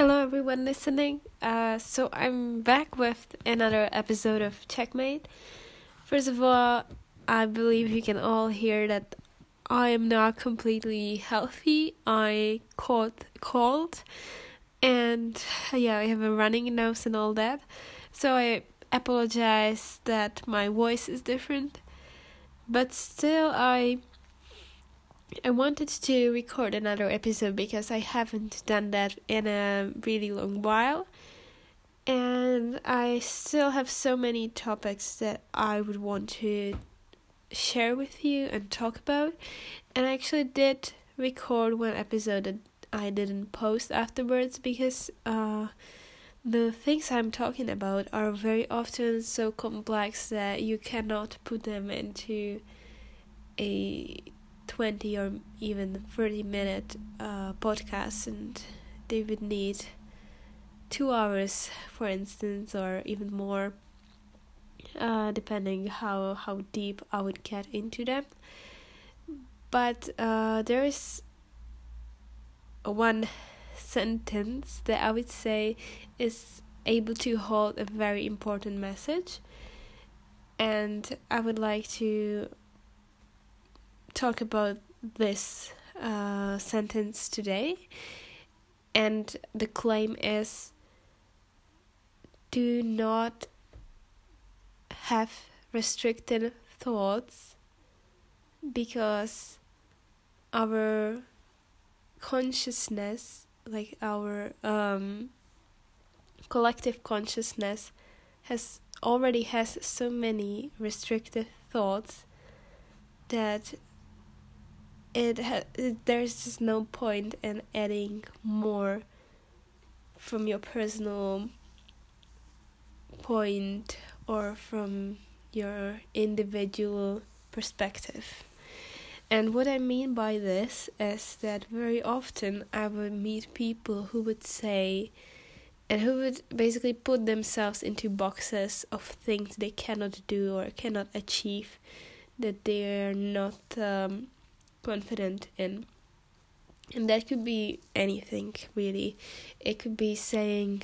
Hello, everyone listening. Uh, so I'm back with another episode of Checkmate. First of all, I believe you can all hear that I am not completely healthy. I caught cold, and yeah, I have a running nose and all that. So I apologize that my voice is different, but still, I I wanted to record another episode because I haven't done that in a really long while. And I still have so many topics that I would want to share with you and talk about. And I actually did record one episode that I didn't post afterwards because uh, the things I'm talking about are very often so complex that you cannot put them into a 20 or even 30 minute uh, podcasts and they would need two hours for instance or even more uh, depending how how deep I would get into them. But uh, there is one sentence that I would say is able to hold a very important message. And I would like to talk about this uh, sentence today, and the claim is do not have restricted thoughts because our consciousness like our um, collective consciousness has already has so many restricted thoughts that it ha- there's just no point in adding more from your personal point or from your individual perspective. And what I mean by this is that very often I would meet people who would say, and who would basically put themselves into boxes of things they cannot do or cannot achieve, that they are not um, confident in. And that could be anything, really. It could be saying,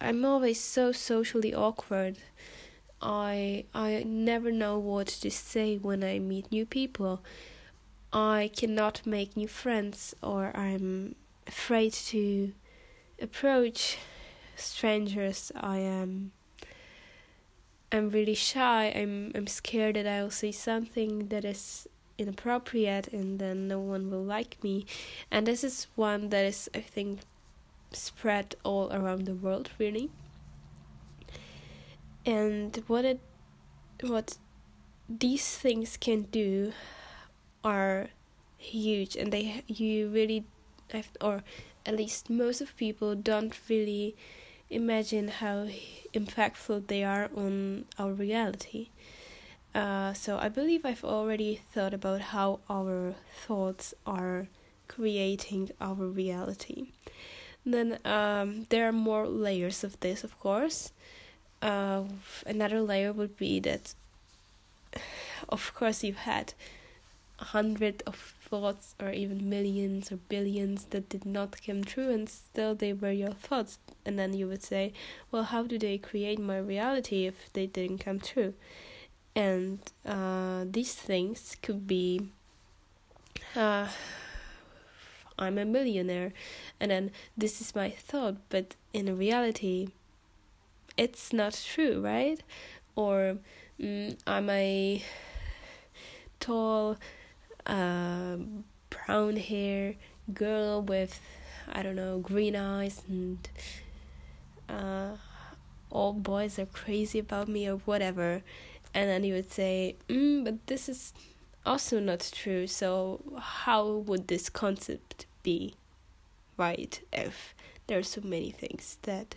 I'm always so socially awkward. I I never know what to say when I meet new people. I cannot make new friends or I'm afraid to approach strangers. I am I'm really shy. I'm I'm scared that I'll say something that is inappropriate and then no one will like me. And this is one that is i think spread all around the world really. And what it what these things can do are huge. And they you really have, or at least most of people don't really imagine how impactful they are on our reality uh, so I believe I've already thought about how our thoughts are creating our reality. Then um, there are more layers of this, of course. Uh, another layer would be that, of course, you've had a hundred of thoughts, or even millions or billions that did not come true, and still they were your thoughts. And then you would say, well, how do they create my reality if they didn't come true? And uh, these things could be uh, I'm a millionaire, and then this is my thought, but in reality, it's not true, right? Or mm, I'm a tall, uh, brown hair girl with I don't know green eyes and uh, all boys are crazy about me or whatever and then he would say mm, but this is also not true. So how would this concept be right if there are so many things that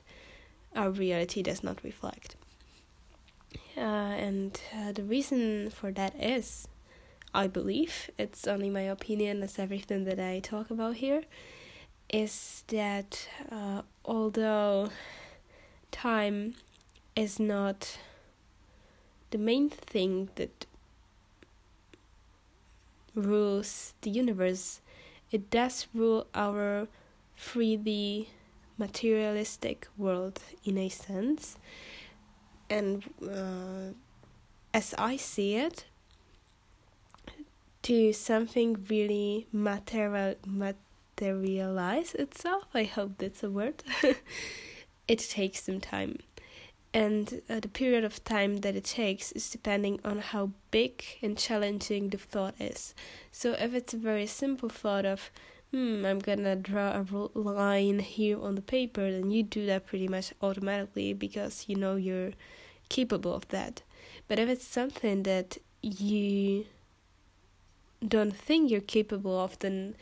our reality does not reflect? Uh, and uh, the reason for that is i believe it's only my opinion as everything that i talk about here is that uh, although time is not the main thing that rules the universe, it does rule our freely materialistic world in a sense. And uh, as I see it, to something really material materialize itself. I hope that's a word. it takes some time, and uh, the period of time that it takes is depending on how big and challenging the thought is. So if it's a very simple thought of hmm, I'm gonna draw a line here on the paper, then you do that pretty much automatically because you know you're capable of that. But if it's something that you don't think you're capable of, then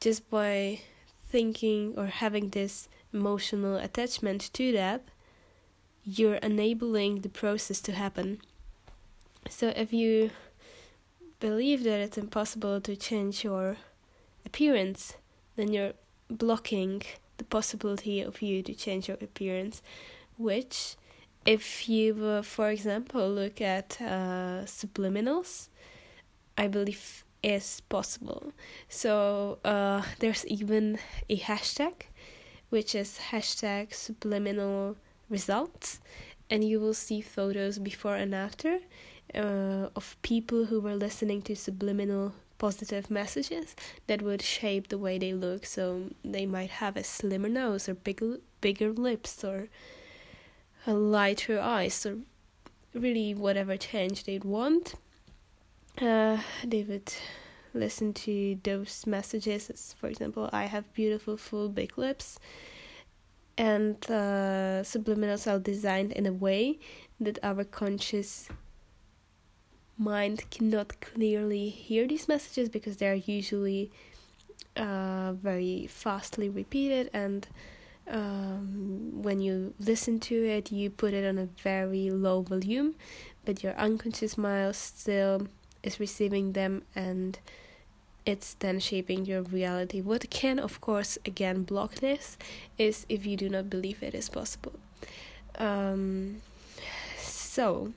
just by thinking or having this emotional attachment to that, you're enabling the process to happen. So if you believe that it's impossible to change your appearance, then you're blocking the possibility of you to change your appearance, which if you, for example, look at uh, subliminals, I believe is possible. So uh, there's even a hashtag, which is hashtag subliminal results, and you will see photos before and after uh, of people who were listening to subliminal positive messages that would shape the way they look. So they might have a slimmer nose or bigger bigger lips or a lighter eyes or really whatever change they'd want uh, they would listen to those messages as for example i have beautiful full big lips and uh, subliminals are designed in a way that our conscious mind cannot clearly hear these messages because they are usually uh, very fastly repeated and um, when you listen to it you put it on a very low volume but your unconscious mind still is receiving them and it's then shaping your reality. What can, of course, again block this is if you do not believe it is possible. Um, so,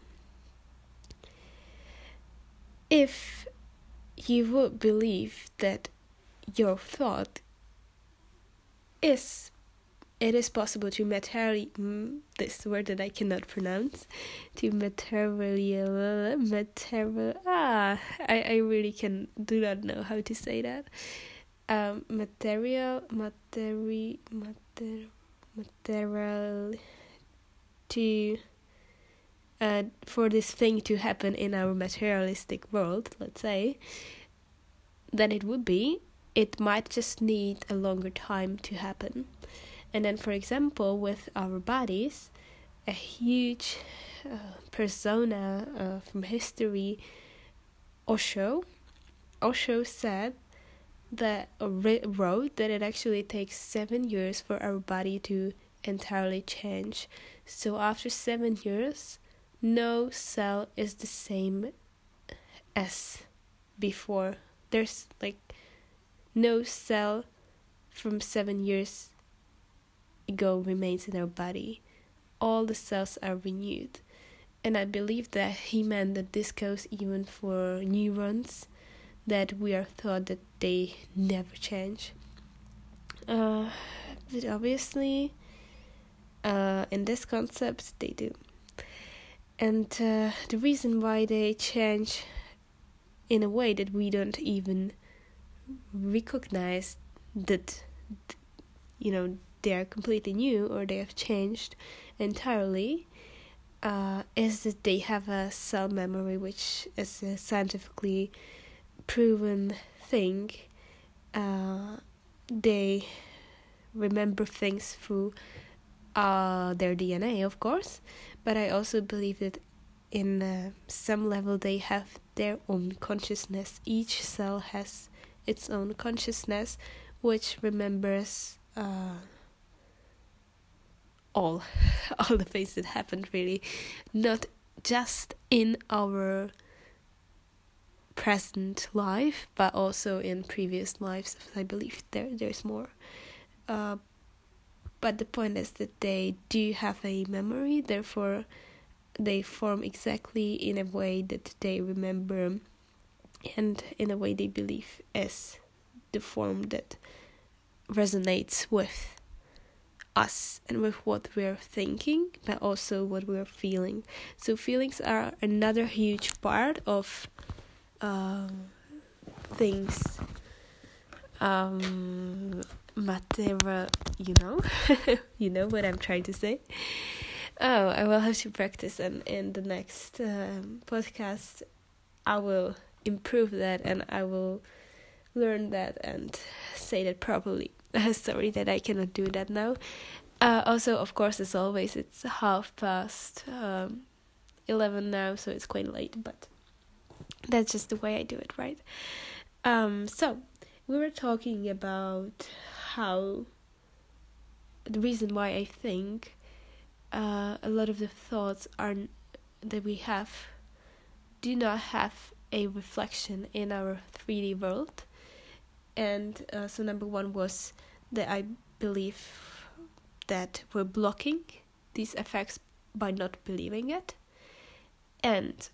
if you would believe that your thought is it is possible to materially this word that I cannot pronounce to material material ah I, I really can do not know how to say that. Um material materi mater material to uh for this thing to happen in our materialistic world let's say then it would be it might just need a longer time to happen and then, for example, with our bodies, a huge uh, persona uh, from history, Osho, Osho said that wrote that it actually takes seven years for our body to entirely change. So after seven years, no cell is the same as before. There's like no cell from seven years ego remains in our body. All the cells are renewed. And I believe that he meant that this goes even for neurons, that we are taught that they never change. Uh, but obviously, uh, in this concept, they do. And uh, the reason why they change in a way that we don't even recognize that, you know, they are completely new or they have changed entirely uh, is that they have a cell memory, which is a scientifically proven thing. Uh, they remember things through uh, their DNA, of course, but I also believe that in uh, some level they have their own consciousness. Each cell has its own consciousness, which remembers uh, all all the things that happened really. Not just in our present life but also in previous lives i believe there there's more. Uh, but the point is that they do have a memory therefore they form exactly in a way that they remember and in a way they believe is the form that resonates with us and with what we're thinking, but also what we're feeling. So feelings are another huge part of um, things. Um, Matera, you know, you know what I'm trying to say. Oh, I will have to practice, and in the next um, podcast, I will improve that, and I will learn that and say that properly. Sorry that I cannot do that now. Uh, also, of course, as always, it's half past um, 11 now, so it's quite late, but that's just the way I do it, right? Um, so, we were talking about how the reason why I think uh, a lot of the thoughts are that we have do not have a reflection in our 3D world and uh, so number one was that I believe that we're blocking these effects by not believing it, and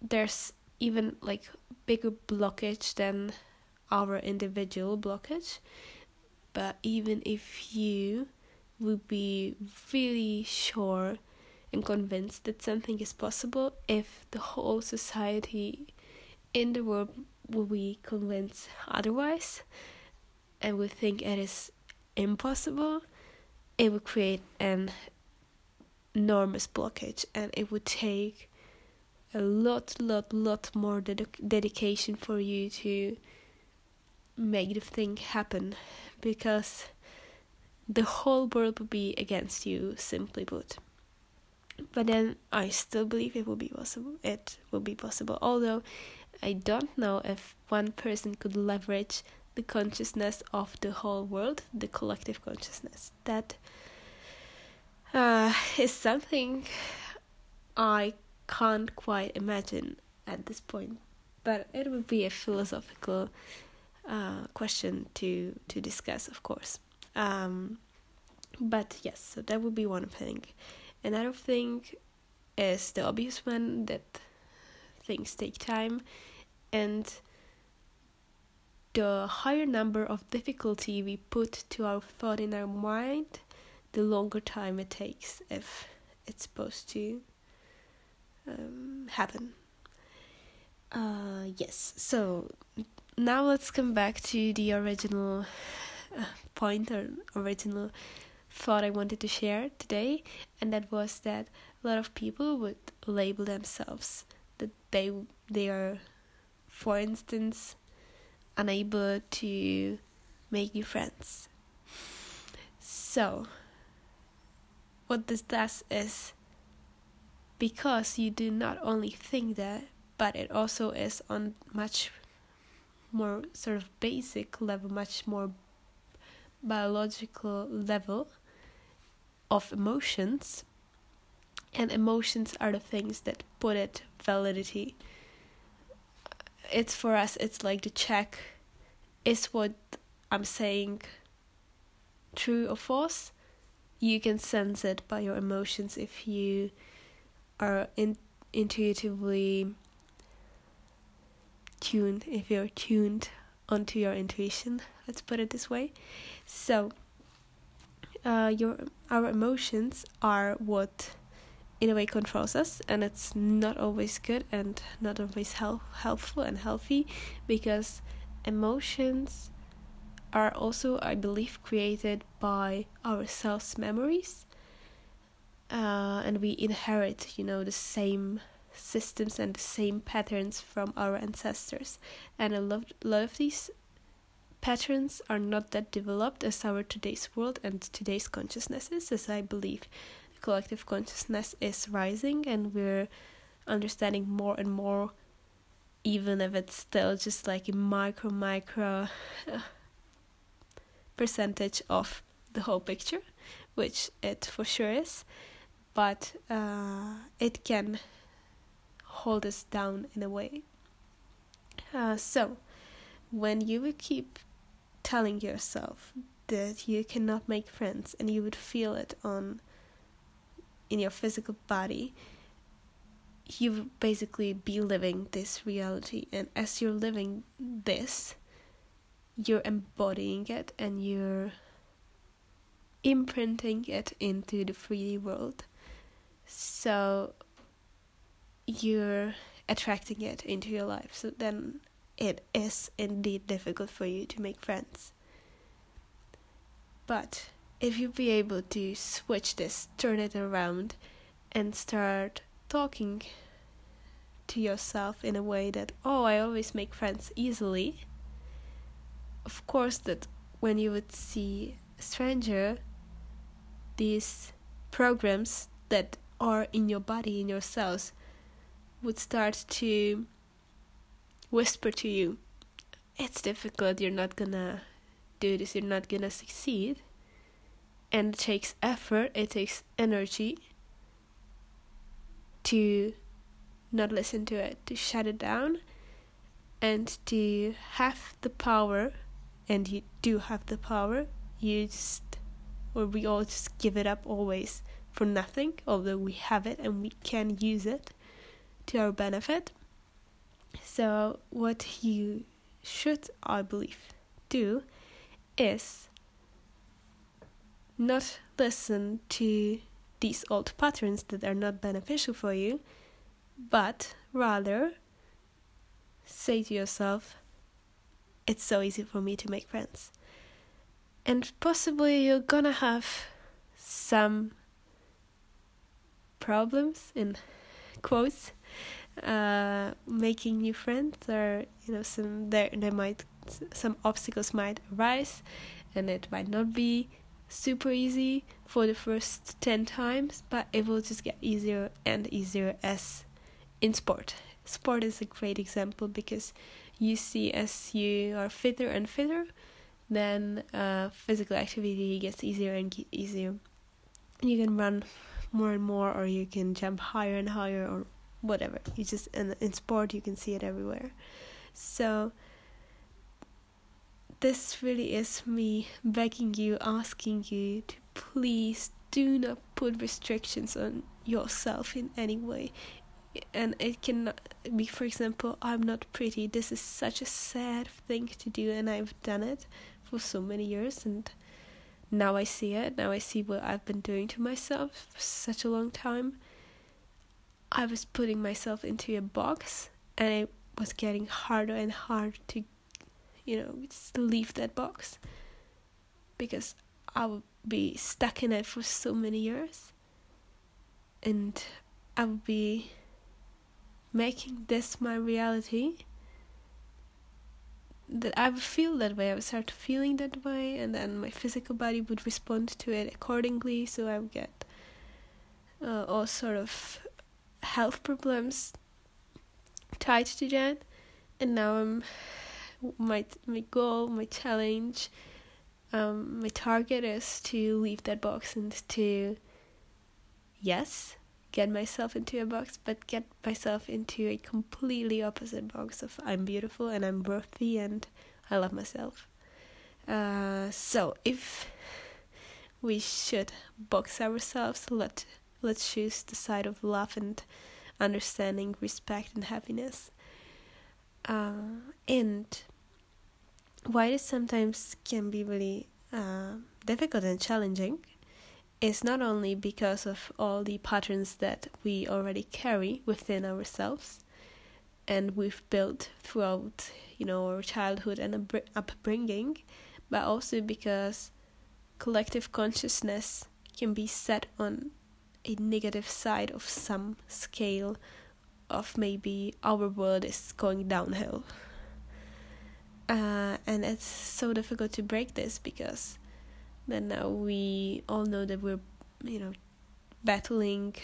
there's even like bigger blockage than our individual blockage. But even if you would be really sure and convinced that something is possible, if the whole society in the world will be convinced otherwise and would think it is impossible, it would create an enormous blockage and it would take a lot, lot, lot more ded- dedication for you to make the thing happen because the whole world would be against you, simply put. But then I still believe it will be possible. It will be possible, although I don't know if one person could leverage the consciousness of the whole world, the collective consciousness. That uh, is something I can't quite imagine at this point. But it would be a philosophical uh, question to to discuss, of course. Um, but yes, so that would be one thing. Another thing is the obvious one that things take time and the higher number of difficulty we put to our thought in our mind the longer time it takes if it's supposed to um, happen. Uh, yes so now let's come back to the original uh, point or original thought I wanted to share today, and that was that a lot of people would label themselves that they they are, for instance, unable to make new friends. So, what this does is because you do not only think that, but it also is on much more sort of basic level, much more biological level of emotions and emotions are the things that put it validity it's for us it's like the check is what i'm saying true or false. You can sense it by your emotions if you are in, intuitively tuned if you're tuned onto your intuition let's put it this way. So uh, your our emotions are what in a way controls us and it's not always good and not always help, helpful and healthy because emotions are also i believe created by ourselves memories uh, and we inherit you know the same systems and the same patterns from our ancestors. And a lot, lot of these patterns are not that developed as our today's world and today's consciousnesses, as I believe collective consciousness is rising and we're understanding more and more, even if it's still just like a micro, micro percentage of the whole picture, which it for sure is, but uh, it can hold us down in a way. Uh, so, when you will keep telling yourself that you cannot make friends and you would feel it on in your physical body you basically be living this reality and as you're living this you're embodying it and you're imprinting it into the 3D world. So you're attracting it into your life. So then it is indeed difficult for you to make friends. But if you be able to switch this, turn it around, and start talking to yourself in a way that, oh, I always make friends easily, of course, that when you would see a stranger, these programs that are in your body, in your cells, would start to whisper to you, it's difficult, you're not gonna do this, you're not gonna succeed. And it takes effort, it takes energy to not listen to it, to shut it down, and to have the power, and you do have the power, you just, or we all just give it up always for nothing, although we have it and we can use it to our benefit. So, what you should, I believe, do is not listen to these old patterns that are not beneficial for you, but rather say to yourself, it's so easy for me to make friends. And possibly you're gonna have some problems in quotes uh, making new friends or you know some there there might some obstacles might arise and it might not be super easy for the first 10 times but it will just get easier and easier as in sport. Sport is a great example because you see as you are fitter and fitter then uh, physical activity gets easier and easier. You can run more and more or you can jump higher and higher or whatever. You just in, in sport you can see it everywhere. So this really is me begging you asking you to please do not put restrictions on yourself in any way. And it can be for example i'm not pretty. This is such a sad thing to do and i've done it for so many years and now i see it. Now i see what i've been doing to myself for such a long time. I was putting myself into a box and it was getting harder and harder to, you know, just leave that box because I would be stuck in it for so many years and I would be making this my reality that I would feel that way. I would start feeling that way, and then my physical body would respond to it accordingly. So I would get uh, all sort of health problems tied to that and now i'm my my goal my challenge um my target is to leave that box and to yes get myself into a box but get myself into a completely opposite box of i'm beautiful and i'm worthy and i love myself uh so if we should box ourselves let let's choose the side of love and understanding, respect, and happiness. Uh, and why this sometimes can be really uh, difficult and challenging is not only because of all the patterns that we already carry within ourselves and we've built throughout you know our childhood and upbringing but also because collective consciousness can be set on a negative side of some scale of maybe our world is going downhill. Uh, and it's so difficult to break this because then now we all know that we're, you know, battling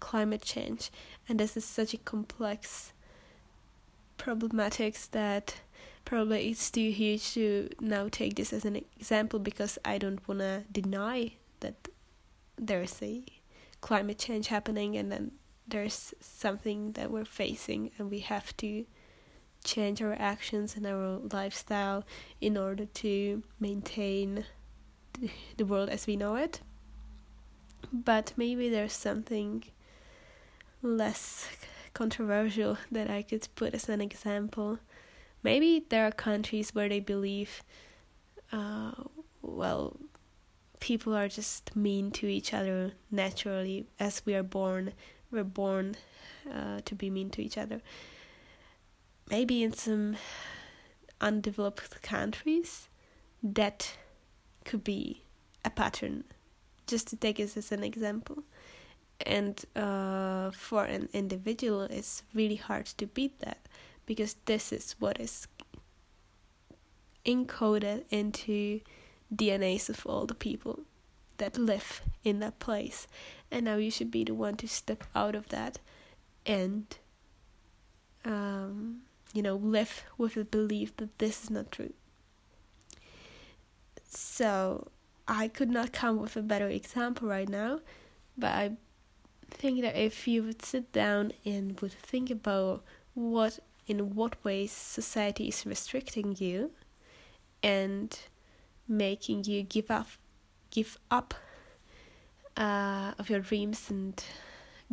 climate change, and this is such a complex problematics that probably it's too huge to now take this as an example because I don't wanna deny that there's a climate change happening and then there's something that we're facing and we have to change our actions and our lifestyle in order to maintain the world as we know it. But maybe there's something less controversial that I could put as an example. Maybe there are countries where they believe, uh, well, people are just mean to each other naturally. As we are born we're born uh, to be mean to each other maybe in some undeveloped countries that could be a pattern just to take this as an example and uh, for an individual it's really hard to beat that because this is what is encoded into DNAs of all the people that live in that place. And now you should be the one to step out of that and, um, you know, live with the belief that this is not true. So I could not come with a better example right now, but I think that if you would sit down and would think about what in what ways society is restricting you and making you give up give up uh, of your dreams and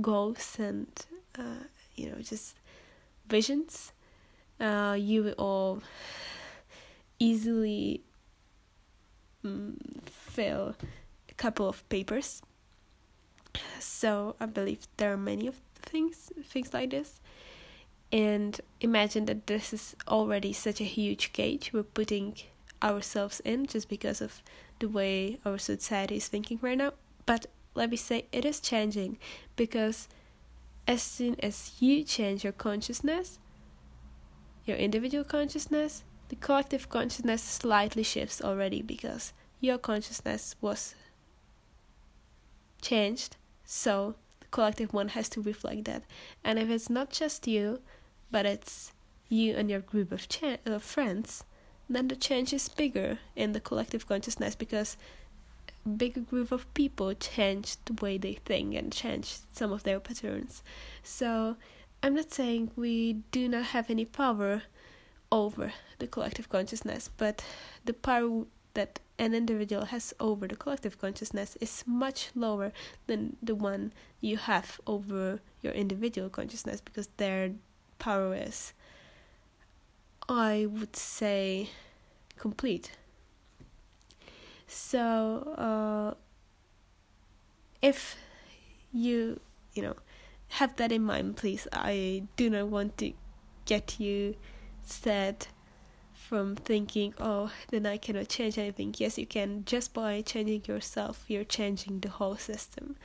goals and uh, you know just visions uh, you will all easily mm, fill a couple of papers so i believe there are many of things things like this and imagine that this is already such a huge cage we're putting ourselves in just because of the way our society is thinking right now. But let me say it is changing because as soon as you change your consciousness, your individual consciousness, the collective consciousness slightly shifts already because your consciousness was changed. So the collective one has to reflect that. And if it's not just you, but it's you and your group of, cha- of friends, then the change is bigger in the collective consciousness because a bigger group of people change the way they think and change some of their patterns. So I'm not saying we do not have any power over the collective consciousness, but the power that an individual has over the collective consciousness is much lower than the one you have over your individual consciousness because their power is I would say complete. So, uh, if you, you know, have that in mind, please. I do not want to get you sad from thinking, oh, then I cannot change anything. Yes, you can. Just by changing yourself, you're changing the whole system.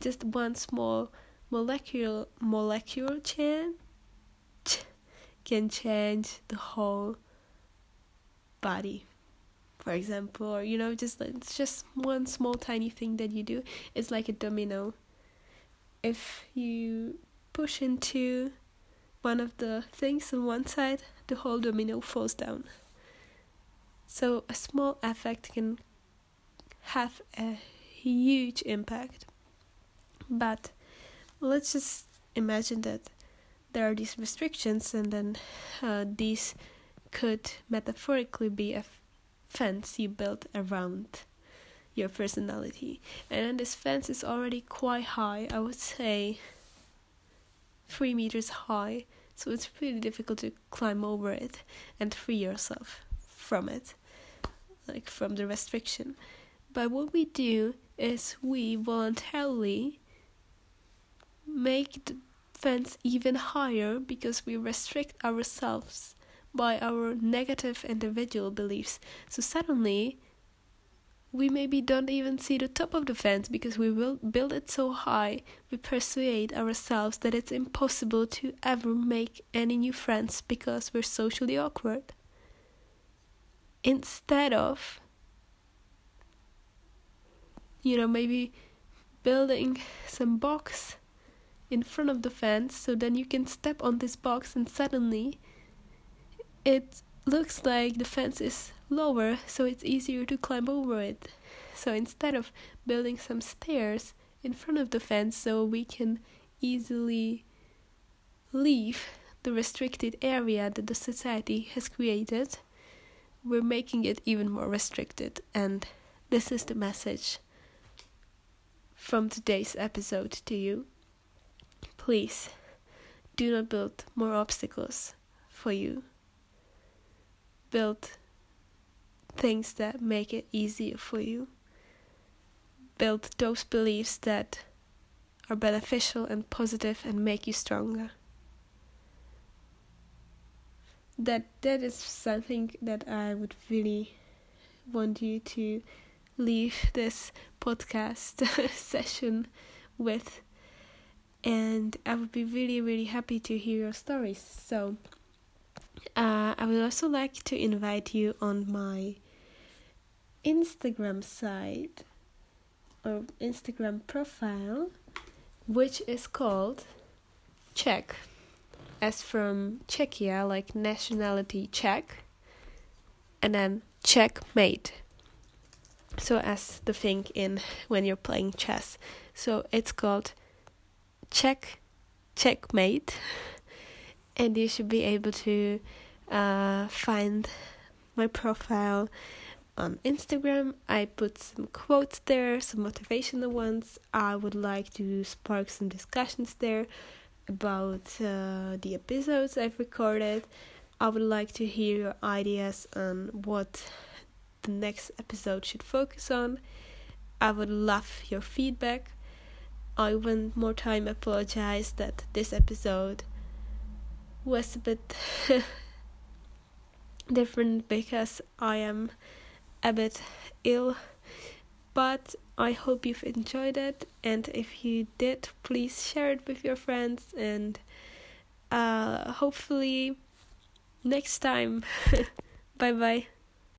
Just one small molecular molecular change can change the whole body for example or you know just it's just one small tiny thing that you do it's like a domino if you push into one of the things on one side the whole domino falls down. So a small effect can have a huge impact. But let's just imagine that there are these restrictions, and then uh, these could metaphorically be a fence you built around your personality. And this fence is already quite high, I would say three meters high, so it's pretty difficult to climb over it and free yourself from it, like from the restriction. But what we do is we voluntarily make the fence even higher because we restrict ourselves by our negative individual beliefs. So suddenly, we maybe don't even see the top of the fence because we will build it so high, we persuade ourselves that it's impossible to ever make any new friends because we're socially awkward. Instead of, you know, maybe building some box in front of the fence so then you can step on this box and suddenly it looks like the fence is lower so it's easier to climb over it. So instead of building some stairs in front of the fence so we can easily leave the restricted area that the society has created, we're making it even more restricted. And this is the message from today's episode to you. Please do not build more obstacles for you. Build things that make it easier for you. build those beliefs that are beneficial and positive and make you stronger. That that is something that I would really want you to leave this podcast session with and I would be really really happy to hear your stories. So uh, I would also like to invite you on my Instagram site or Instagram profile, which is called Czech, as from Czechia, like nationality Czech, and then checkmate. So as the thing in when you're playing chess. So it's called Czech checkmate, and you should be able to uh, find my profile on Instagram. I put some quotes there, some motivational ones. I would like to spark some discussions there about uh, the episodes I've recorded. I would like to hear your ideas on what the next episode should focus on. I would love your feedback. I one more time apologize that this episode was a bit different because I am a bit ill, but I hope you've enjoyed it. And if you did, please share it with your friends. And uh, hopefully, next time. bye bye.